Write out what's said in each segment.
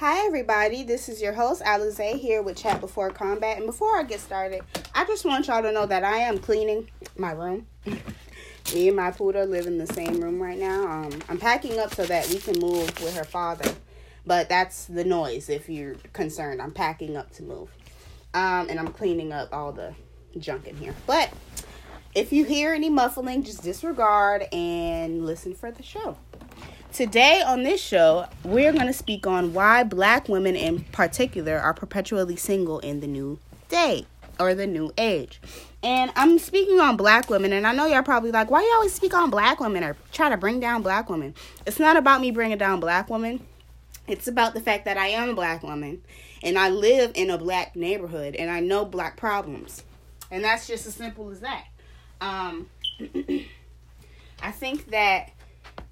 Hi, everybody. This is your host, Alize, here with Chat Before Combat. And before I get started, I just want y'all to know that I am cleaning my room. Me and my poodle live in the same room right now. Um, I'm packing up so that we can move with her father. But that's the noise if you're concerned. I'm packing up to move. Um, and I'm cleaning up all the junk in here. But if you hear any muffling, just disregard and listen for the show. Today on this show, we're going to speak on why black women in particular are perpetually single in the new day or the new age. And I'm speaking on black women, and I know y'all probably like, why you always speak on black women or try to bring down black women? It's not about me bringing down black women. It's about the fact that I am a black woman and I live in a black neighborhood and I know black problems. And that's just as simple as that. Um, I think that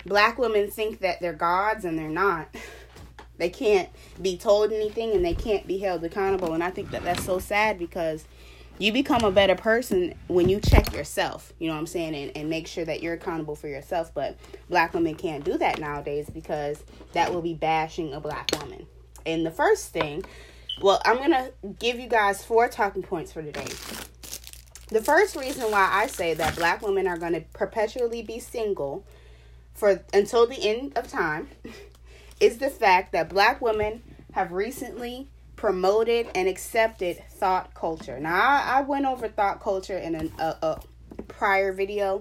black women think that they're gods and they're not. They can't be told anything and they can't be held accountable. And I think that that's so sad because you become a better person when you check yourself, you know what I'm saying, and, and make sure that you're accountable for yourself. But black women can't do that nowadays because that will be bashing a black woman. And the first thing, well, I'm going to give you guys four talking points for today. The first reason why I say that black women are going to perpetually be single for until the end of time is the fact that black women have recently promoted and accepted thought culture. Now, I, I went over thought culture in an, a, a prior video,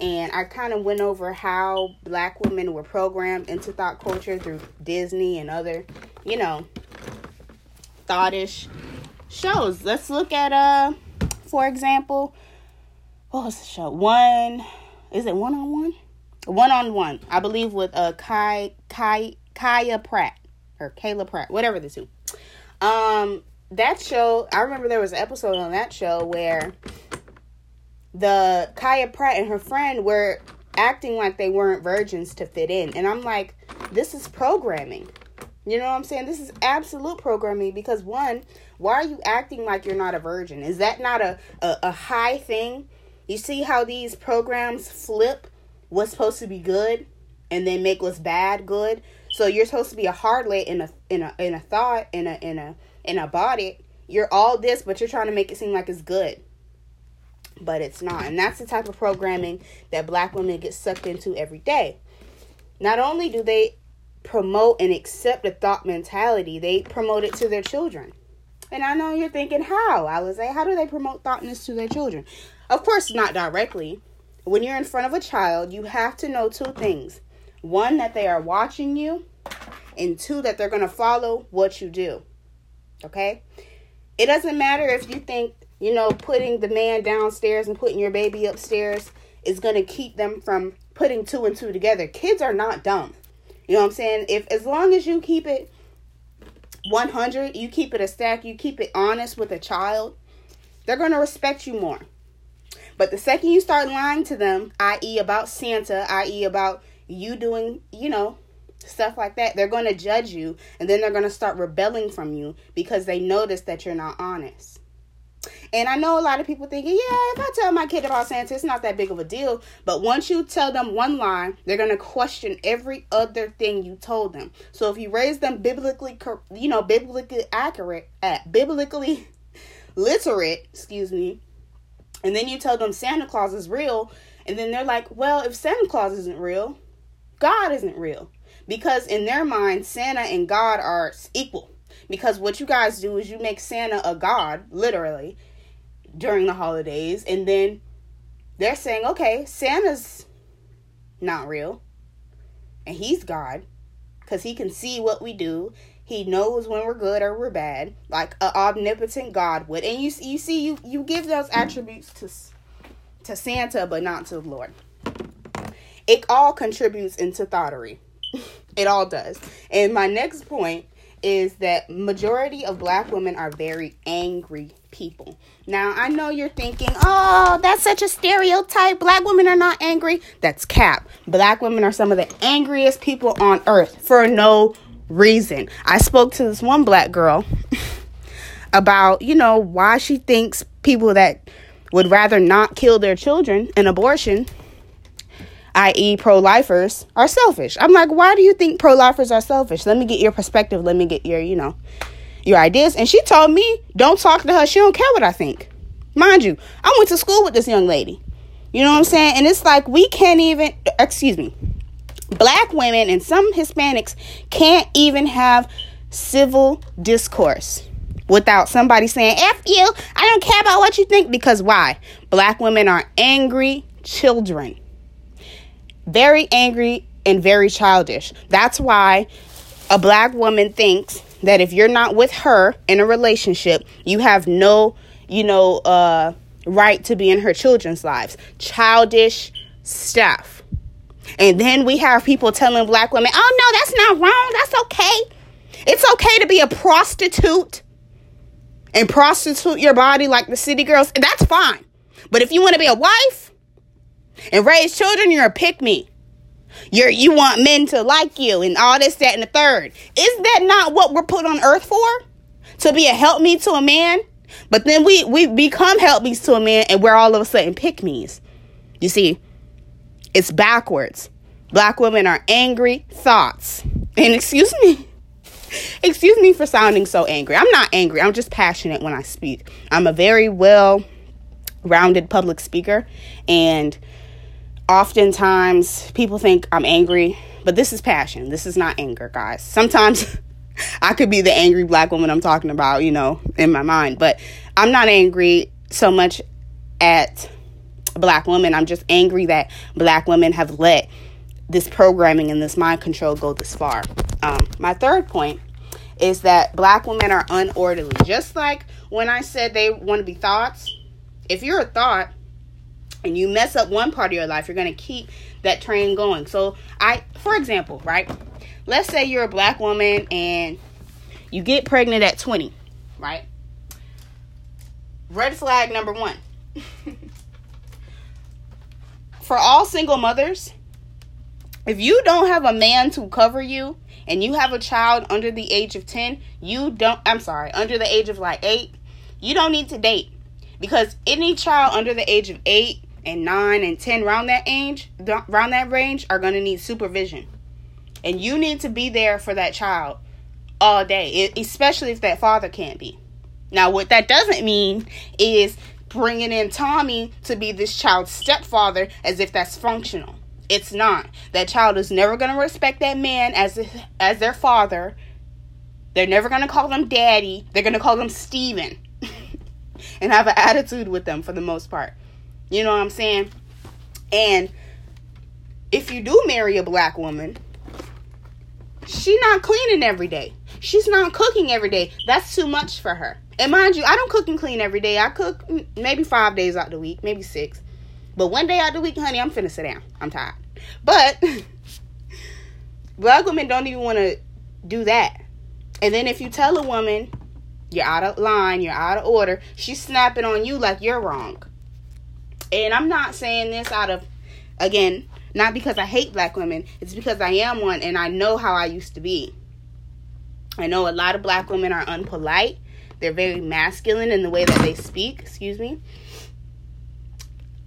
and I kind of went over how black women were programmed into thought culture through Disney and other, you know, thoughtish shows. Let's look at, uh, for example, what was the show? One, is it one on one? One on one, I believe, with uh Kai Kai Kaya Pratt or Kayla Pratt, whatever the two. Um, that show, I remember there was an episode on that show where the Kaya Pratt and her friend were acting like they weren't virgins to fit in, and I'm like, this is programming. You know what I'm saying? This is absolute programming because one, why are you acting like you're not a virgin? Is that not a, a, a high thing? You see how these programs flip what's supposed to be good and then make what's bad good. So you're supposed to be a harlot in a in a in a thought in a in a in a body. You're all this, but you're trying to make it seem like it's good. But it's not. And that's the type of programming that black women get sucked into every day. Not only do they promote and accept a thought mentality, they promote it to their children. And I know you're thinking, how? I was like, how do they promote thoughtness to their children? Of course, not directly, when you're in front of a child, you have to know two things one, that they are watching you, and two, that they're going to follow what you do. Okay? It doesn't matter if you think, you know, putting the man downstairs and putting your baby upstairs is going to keep them from putting two and two together. Kids are not dumb. You know what I'm saying? If as long as you keep it 100, you keep it a stack, you keep it honest with a child, they're going to respect you more. But the second you start lying to them, i.e., about Santa, i.e., about you doing, you know, stuff like that, they're going to judge you and then they're going to start rebelling from you because they notice that you're not honest. And I know a lot of people thinking, yeah, if I tell my kid about Santa, it's not that big of a deal. But once you tell them one lie, they're going to question every other thing you told them. So if you raise them biblically, you know, biblically accurate, at biblically literate, excuse me, and then you tell them Santa Claus is real, and then they're like, well, if Santa Claus isn't real, God isn't real. Because in their mind, Santa and God are equal. Because what you guys do is you make Santa a god, literally, during the holidays, and then they're saying, okay, Santa's not real, and he's God, because he can see what we do, he knows when we're good or we're bad, like an omnipotent God would. And you you see you you give those attributes to to Santa, but not to the Lord. It all contributes into thoughterry. it all does. And my next point is that majority of black women are very angry people. Now, I know you're thinking, "Oh, that's such a stereotype. Black women are not angry." That's cap. Black women are some of the angriest people on earth for no reason. I spoke to this one black girl about, you know, why she thinks people that would rather not kill their children an abortion i.e., pro lifers, are selfish. I'm like, why do you think pro lifers are selfish? Let me get your perspective. Let me get your, you know, your ideas. And she told me, don't talk to her. She don't care what I think. Mind you, I went to school with this young lady. You know what I'm saying? And it's like we can't even, excuse me, black women and some Hispanics can't even have civil discourse without somebody saying, F you, I don't care about what you think. Because why? Black women are angry children. Very angry and very childish. That's why a black woman thinks that if you're not with her in a relationship, you have no, you know, uh, right to be in her children's lives. Childish stuff. And then we have people telling black women, oh no, that's not wrong. That's okay. It's okay to be a prostitute and prostitute your body like the city girls. That's fine. But if you want to be a wife and raise children, you're a pick me. You're you want men to like you and all this, that, and the third. Is that not what we're put on earth for? To be a help me to a man? But then we we become help me's to a man and we're all of a sudden pick me's. You see, it's backwards. Black women are angry thoughts. And excuse me. Excuse me for sounding so angry. I'm not angry. I'm just passionate when I speak. I'm a very well rounded public speaker and oftentimes people think I'm angry, but this is passion. This is not anger, guys. Sometimes I could be the angry black woman I'm talking about, you know, in my mind, but I'm not angry so much at black women. I'm just angry that black women have let this programming and this mind control go this far. Um, my third point is that black women are unorderly. Just like when I said they want to be thoughts, if you're a thought, and you mess up one part of your life, you're going to keep that train going. So, I, for example, right? Let's say you're a black woman and you get pregnant at 20, right? Red flag number one. for all single mothers, if you don't have a man to cover you and you have a child under the age of 10, you don't, I'm sorry, under the age of like 8, you don't need to date. Because any child under the age of 8 and 9 and 10 around that age around that range are going to need supervision and you need to be there for that child all day especially if that father can't be now what that doesn't mean is bringing in tommy to be this child's stepfather as if that's functional it's not that child is never going to respect that man as as their father they're never going to call them daddy they're going to call them steven and have an attitude with them for the most part you know what I'm saying? And if you do marry a black woman, she not cleaning every day. She's not cooking every day. That's too much for her. And mind you, I don't cook and clean every day. I cook maybe five days out the week, maybe six. But one day out the week, honey, I'm finna sit down. I'm tired. But black women don't even want to do that. And then if you tell a woman you're out of line, you're out of order, she's snapping on you like you're wrong. And I'm not saying this out of, again, not because I hate black women. It's because I am one and I know how I used to be. I know a lot of black women are unpolite. They're very masculine in the way that they speak, excuse me.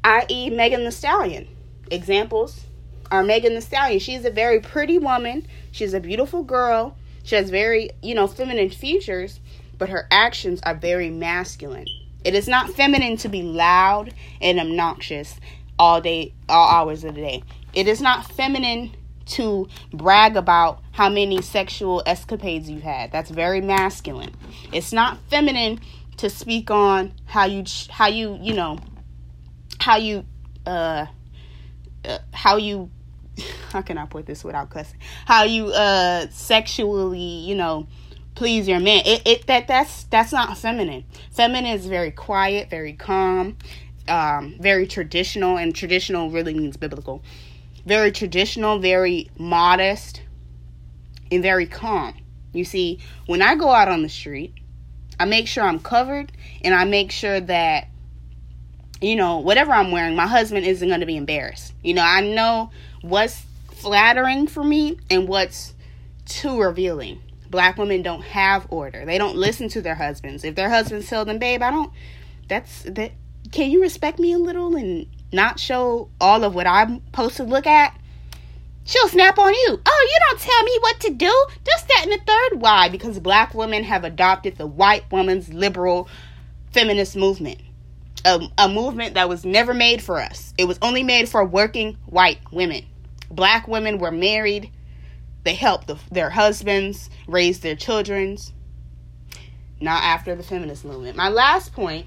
I.e., Megan Thee Stallion. Examples are Megan Thee Stallion. She's a very pretty woman. She's a beautiful girl. She has very, you know, feminine features, but her actions are very masculine. It is not feminine to be loud and obnoxious all day, all hours of the day. It is not feminine to brag about how many sexual escapades you've had. That's very masculine. It's not feminine to speak on how you how you, you know, how you uh, uh how you how can I put this without cussing? How you uh sexually, you know, please your man. It, it that that's that's not feminine. Feminine is very quiet, very calm, um, very traditional, and traditional really means biblical. Very traditional, very modest, and very calm. You see, when I go out on the street, I make sure I'm covered and I make sure that you know, whatever I'm wearing, my husband isn't going to be embarrassed. You know, I know what's flattering for me and what's too revealing black women don't have order. They don't listen to their husbands. If their husbands tell them, "Babe, I don't," that's that. Can you respect me a little and not show all of what I'm supposed to look at, she'll snap on you. Oh, you don't tell me what to do. Just that and the third. Why? Because black women have adopted the white woman's liberal feminist movement. A, a movement that was never made for us. It was only made for working white women. Black women were married. They helped the, their husbands raise their children's. Not after the feminist movement. My last point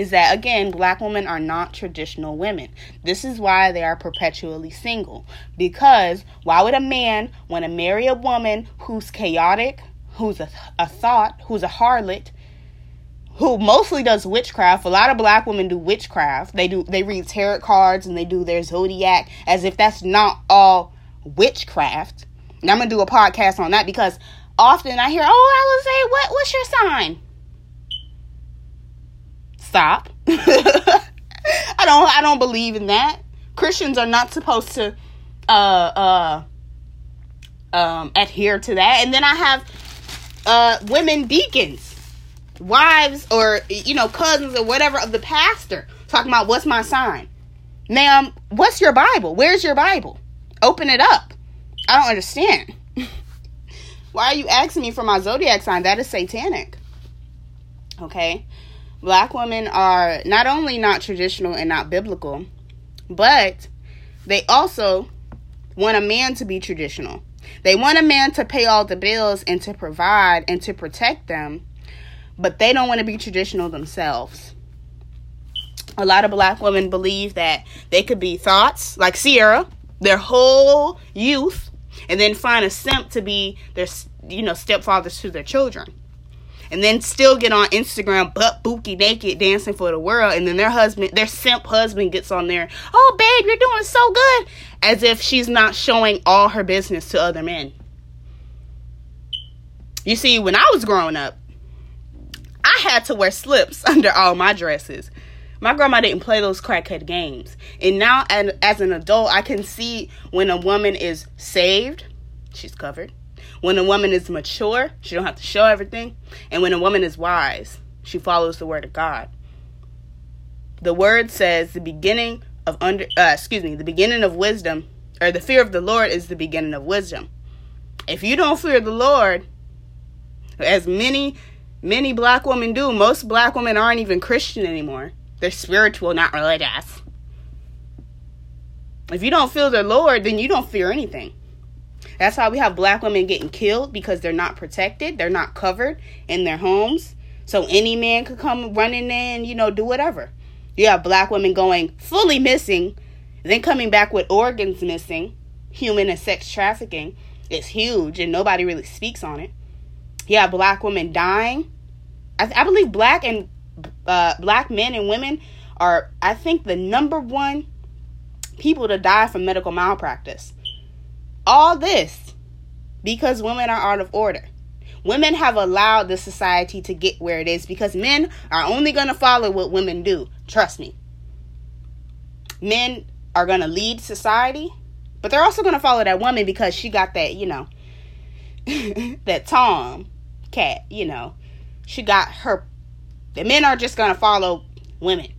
is that again, black women are not traditional women. This is why they are perpetually single. Because why would a man want to marry a woman who's chaotic, who's a, a thought, who's a harlot, who mostly does witchcraft? A lot of black women do witchcraft. They do they read tarot cards and they do their zodiac as if that's not all witchcraft. And I'm gonna do a podcast on that because often I hear, "Oh, Alizé, what what's your sign?" Stop. I don't I don't believe in that. Christians are not supposed to uh uh um adhere to that. And then I have uh women deacons, wives or you know, cousins or whatever of the pastor talking about what's my sign. Ma'am, what's your Bible? Where's your Bible? Open it up. I don't understand. Why are you asking me for my zodiac sign? That is satanic. Okay? Black women are not only not traditional and not biblical, but they also want a man to be traditional. They want a man to pay all the bills and to provide and to protect them, but they don't want to be traditional themselves. A lot of black women believe that they could be thoughts like Sierra, their whole youth, and then find a simp to be their you know stepfathers to their children and then still get on Instagram butt bookie naked dancing for the world and then their husband their simp husband gets on there oh babe you're doing so good as if she's not showing all her business to other men you see when I was growing up I had to wear slips under all my dresses my grandma didn't play those crackhead games. And now, as an adult, I can see when a woman is saved, she's covered. When a woman is mature, she don't have to show everything. And when a woman is wise, she follows the word of God. The word says the beginning of under uh, excuse me, the beginning of wisdom or the fear of the Lord is the beginning of wisdom. If you don't fear the Lord, as many many black women do, most black women aren't even Christian anymore. They're spiritual, not religious. If you don't fear the Lord, then you don't fear anything. That's why we have black women getting killed because they're not protected, they're not covered in their homes. So any man could come running in, you know, do whatever. You have black women going fully missing, then coming back with organs missing. Human and sex trafficking is huge and nobody really speaks on it. You have black women dying. I, I believe black and uh, black men and women are, I think, the number one people to die from medical malpractice. All this because women are out of order. Women have allowed the society to get where it is because men are only going to follow what women do. Trust me. Men are going to lead society, but they're also going to follow that woman because she got that, you know, that Tom cat, you know. She got her. The men are just going to follow women.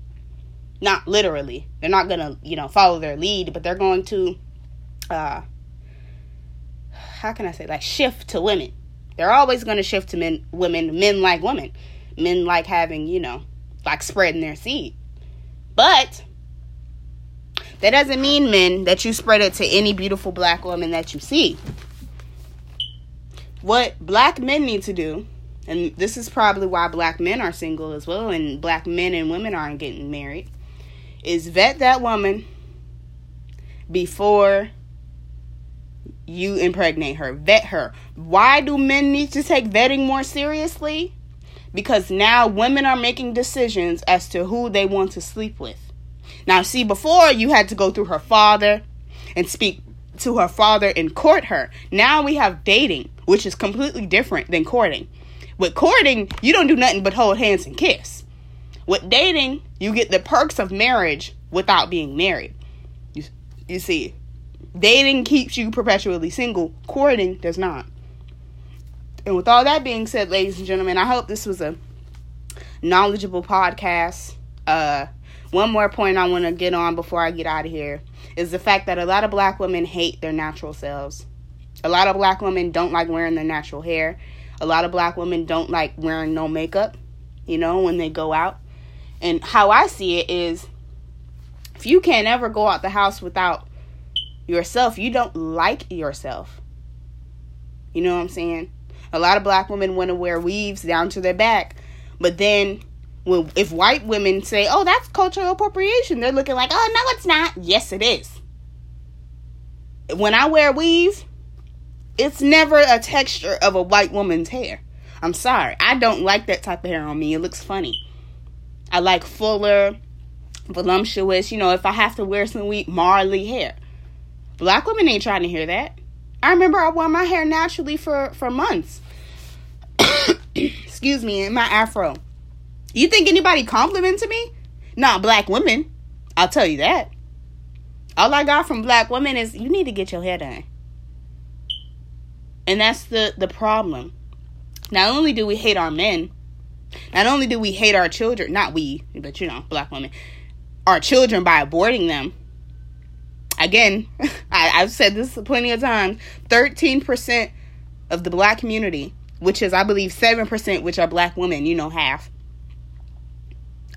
Not literally. They're not going to, you know, follow their lead, but they're going to uh how can I say like shift to women. They're always going to shift to men, women. Men like women. Men like having, you know, like spreading their seed. But that doesn't mean men that you spread it to any beautiful black woman that you see. What black men need to do, and this is probably why black men are single as well, and black men and women aren't getting married, is vet that woman before you impregnate her. Vet her. Why do men need to take vetting more seriously? Because now women are making decisions as to who they want to sleep with. Now, see, before you had to go through her father and speak to her father and court her. Now we have dating, which is completely different than courting. With courting, you don't do nothing but hold hands and kiss. With dating, you get the perks of marriage without being married. You, you see, Dating keeps you perpetually single, courting does not. And with all that being said, ladies and gentlemen, I hope this was a knowledgeable podcast. Uh, one more point I want to get on before I get out of here is the fact that a lot of black women hate their natural selves. A lot of black women don't like wearing their natural hair. A lot of black women don't like wearing no makeup, you know, when they go out. And how I see it is if you can't ever go out the house without yourself, you don't like yourself. You know what I'm saying? A lot of black women want to wear weaves down to their back, but then when if white women say, "Oh, that's cultural appropriation," they're looking like, "Oh, no, it's not." Yes, it is. When I wear weave, it's never a texture of a white woman's hair. I'm sorry. I don't like that type of hair on me. It looks funny. I like fuller, voluptuous, you know, if I have to wear some weak Marley hair. Black women ain't trying to hear that. I remember I wore my hair naturally for, for months. Excuse me, in my afro. You think anybody complimented me? Not black women. I'll tell you that. All I got from black women is you need to get your hair done. And that's the, the problem. Not only do we hate our men, not only do we hate our children, not we, but you know, black women, our children by aborting them. Again, I, have said this plenty of times 13% of the black community, which is, I believe, 7%, which are black women, you know, half,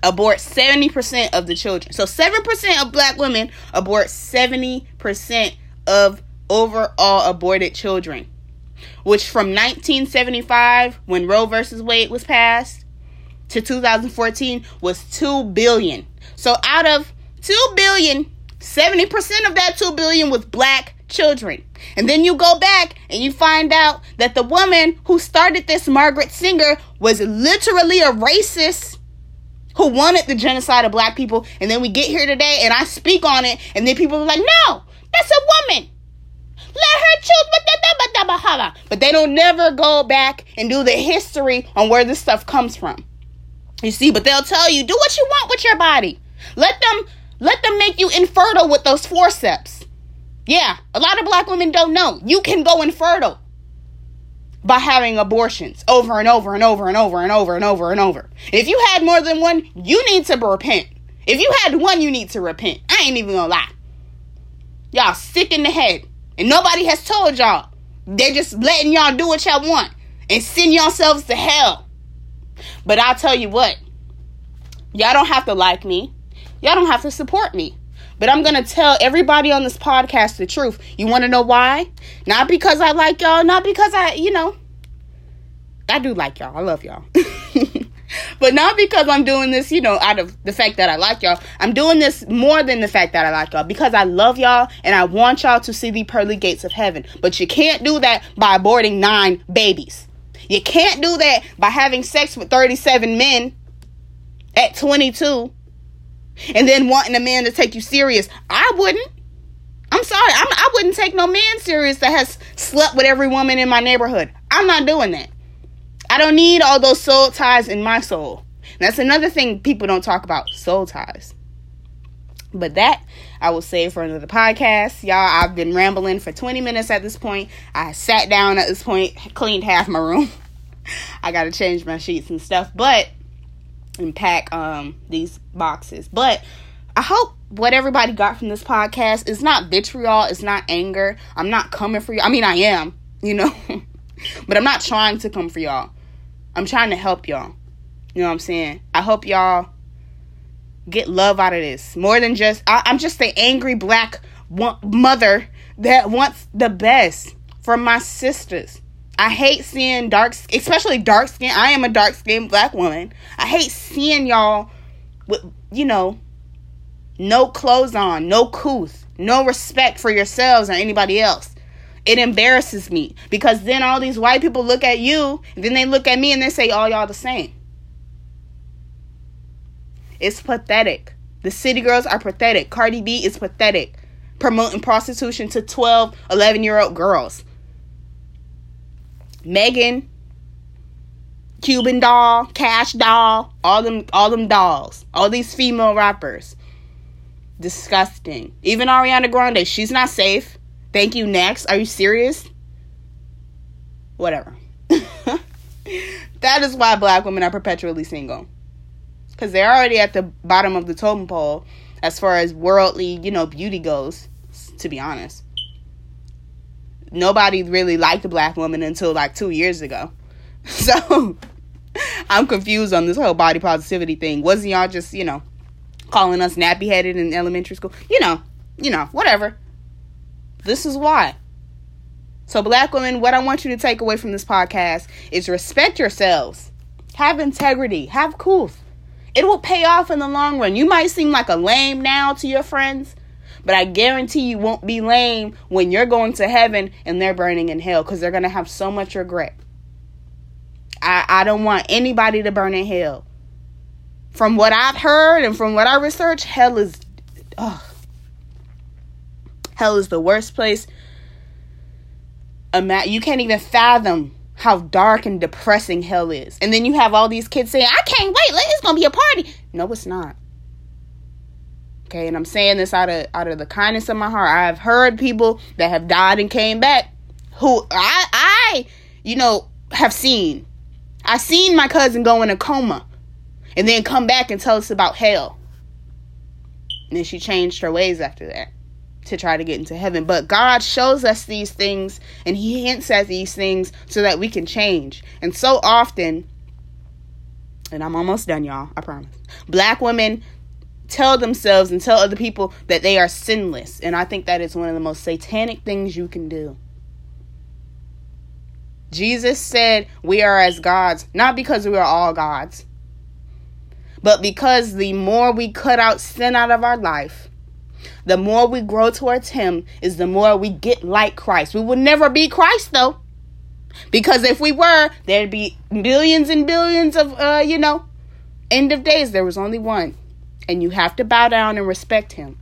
abort 70% of the children. So 7% of black women abort 70% of overall aborted children. Which from 1975 when Roe versus Wade was passed to 2014 was 2 billion. So out of 2 billion, 70% of that 2 billion was black children. And then you go back and you find out that the woman who started this Margaret Sanger was literally a racist who wanted the genocide of black people. And then we get here today and I speak on it, and then people are like, no, that's a woman. Let her choose. But they don't never go back and do the history on where this stuff comes from. You see, but they'll tell you, do what you want with your body. Let them let them make you infertile with those forceps. Yeah, a lot of black women don't know. You can go infertile by having abortions over and over and over and over and over and over and over. If you had more than one, you need to repent. If you had one, you need to repent. I ain't even gonna lie. Y'all sick in the head. And nobody has told y'all. They're just letting y'all do what y'all want and send yourselves to hell. But I'll tell you what. Y'all don't have to like me. Y'all don't have to support me. But I'm going to tell everybody on this podcast the truth. You want to know why? Not because I like y'all, not because I, you know, I do like y'all. I love y'all. but not because I'm doing this, you know, out of the fact that I like y'all. I'm doing this more than the fact that I like y'all because I love y'all and I want y'all to see the pearly gates of heaven. But you can't do that by aborting nine babies. You can't do that by having sex with 37 men at 22 and then wanting a man to take you serious. I wouldn't. I'm sorry. I'm, I would not take no man serious that has slept with every woman in my neighborhood. I'm not doing that. I don't need all those soul ties in my soul. And that's another thing people don't talk about soul ties. But that I will save for another podcast. Y'all, I've been rambling for 20 minutes at this point. I sat down at this point, cleaned half my room. I got to change my sheets and stuff. But and pack um these boxes. But I hope what everybody got from this podcast is not vitriol, it's not anger. I'm not coming for you. I mean, I am, you know, but I'm not trying to come for y'all. I'm trying to help y'all. You know what I'm saying? I hope y'all get love out of this more than just. I, am just the angry black mother that wants the best for my sisters. I hate seeing dark, especially dark skin. I am a dark skinned black woman. I hate seeing y'all with, you know, no clothes on, no couth, no respect for yourselves or anybody else. It embarrasses me because then all these white people look at you, then they look at me and they say, all y'all the same. It's pathetic. The city girls are pathetic. Cardi B is pathetic. Promoting prostitution to 12, 11 year old girls. Megan, Cuban doll, Cash doll, all them all them dolls, all these female rappers. Disgusting. Even Ariana Grande, she's not safe. Thank you. Next, are you serious? Whatever. that is why black women are perpetually single. because they're already at the bottom of the totem pole as far as worldly, you know, beauty goes, to be honest. Nobody really liked a black woman until like two years ago. So I'm confused on this whole body positivity thing. Wasn't y'all just, you know, calling us nappy headed in elementary school? You know, you know, whatever. This is why. So, black women, what I want you to take away from this podcast is respect yourselves, have integrity, have cool it will pay off in the long run. You might seem like a lame now to your friends, but I guarantee you won't be lame when you're going to heaven and they're burning in hell because they're going to have so much regret. I, I don't want anybody to burn in hell. From what I've heard and from what I researched, hell is. Ugh. Hell is the worst place. You can't even fathom how dark and depressing hell is. And then you have all these kids saying, I can't wait, it's gonna be a party. No, it's not. Okay, and I'm saying this out of out of the kindness of my heart. I've heard people that have died and came back who I I you know have seen. I seen my cousin go in a coma and then come back and tell us about hell. And then she changed her ways after that to try to get into heaven. But God shows us these things and He hints at these things so that we can change. And so often, and I'm almost done, y'all, I promise. Black women tell themselves and tell other people that they are sinless. And I think that is one of the most satanic things you can do. Jesus said we are as gods, not because we are all gods, but because the more we cut out sin out of our life, the more we grow towards Him, is the more we get like Christ. We will never be Christ though. Because if we were, there'd be billions and billions of, uh, you know, end of days. There was only one. And you have to bow down and respect him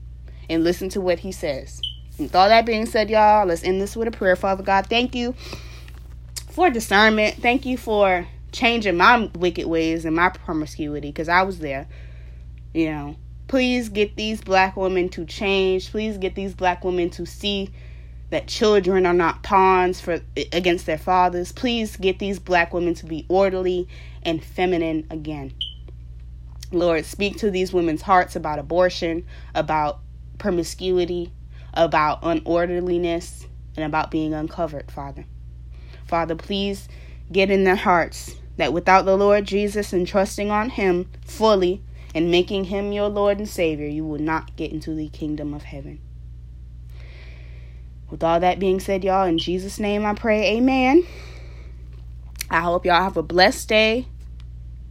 and listen to what he says. With all that being said, y'all, let's end this with a prayer. Father God, thank you for discernment. Thank you for changing my wicked ways and my promiscuity because I was there. You know, Please get these black women to change. Please get these black women to see that children are not pawns for against their fathers. Please get these black women to be orderly and feminine again. Lord, speak to these women's hearts about abortion, about promiscuity, about unorderliness, and about being uncovered, Father. Father, please get in their hearts that without the Lord Jesus and trusting on Him fully, and making him your Lord and Savior, you will not get into the kingdom of heaven. With all that being said, y'all, in Jesus' name I pray, amen. I hope y'all have a blessed day.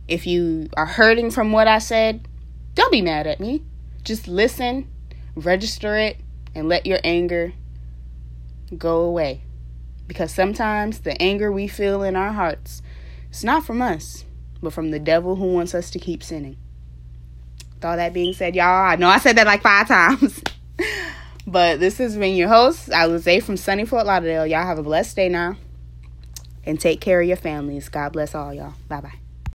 If you are hurting from what I said, don't be mad at me. Just listen, register it, and let your anger go away. Because sometimes the anger we feel in our hearts, it's not from us, but from the devil who wants us to keep sinning. With all that being said, y'all, I know I said that like five times. but this has been your host, Alize from sunny Fort Lauderdale. Y'all have a blessed day now. And take care of your families. God bless all y'all. Bye bye.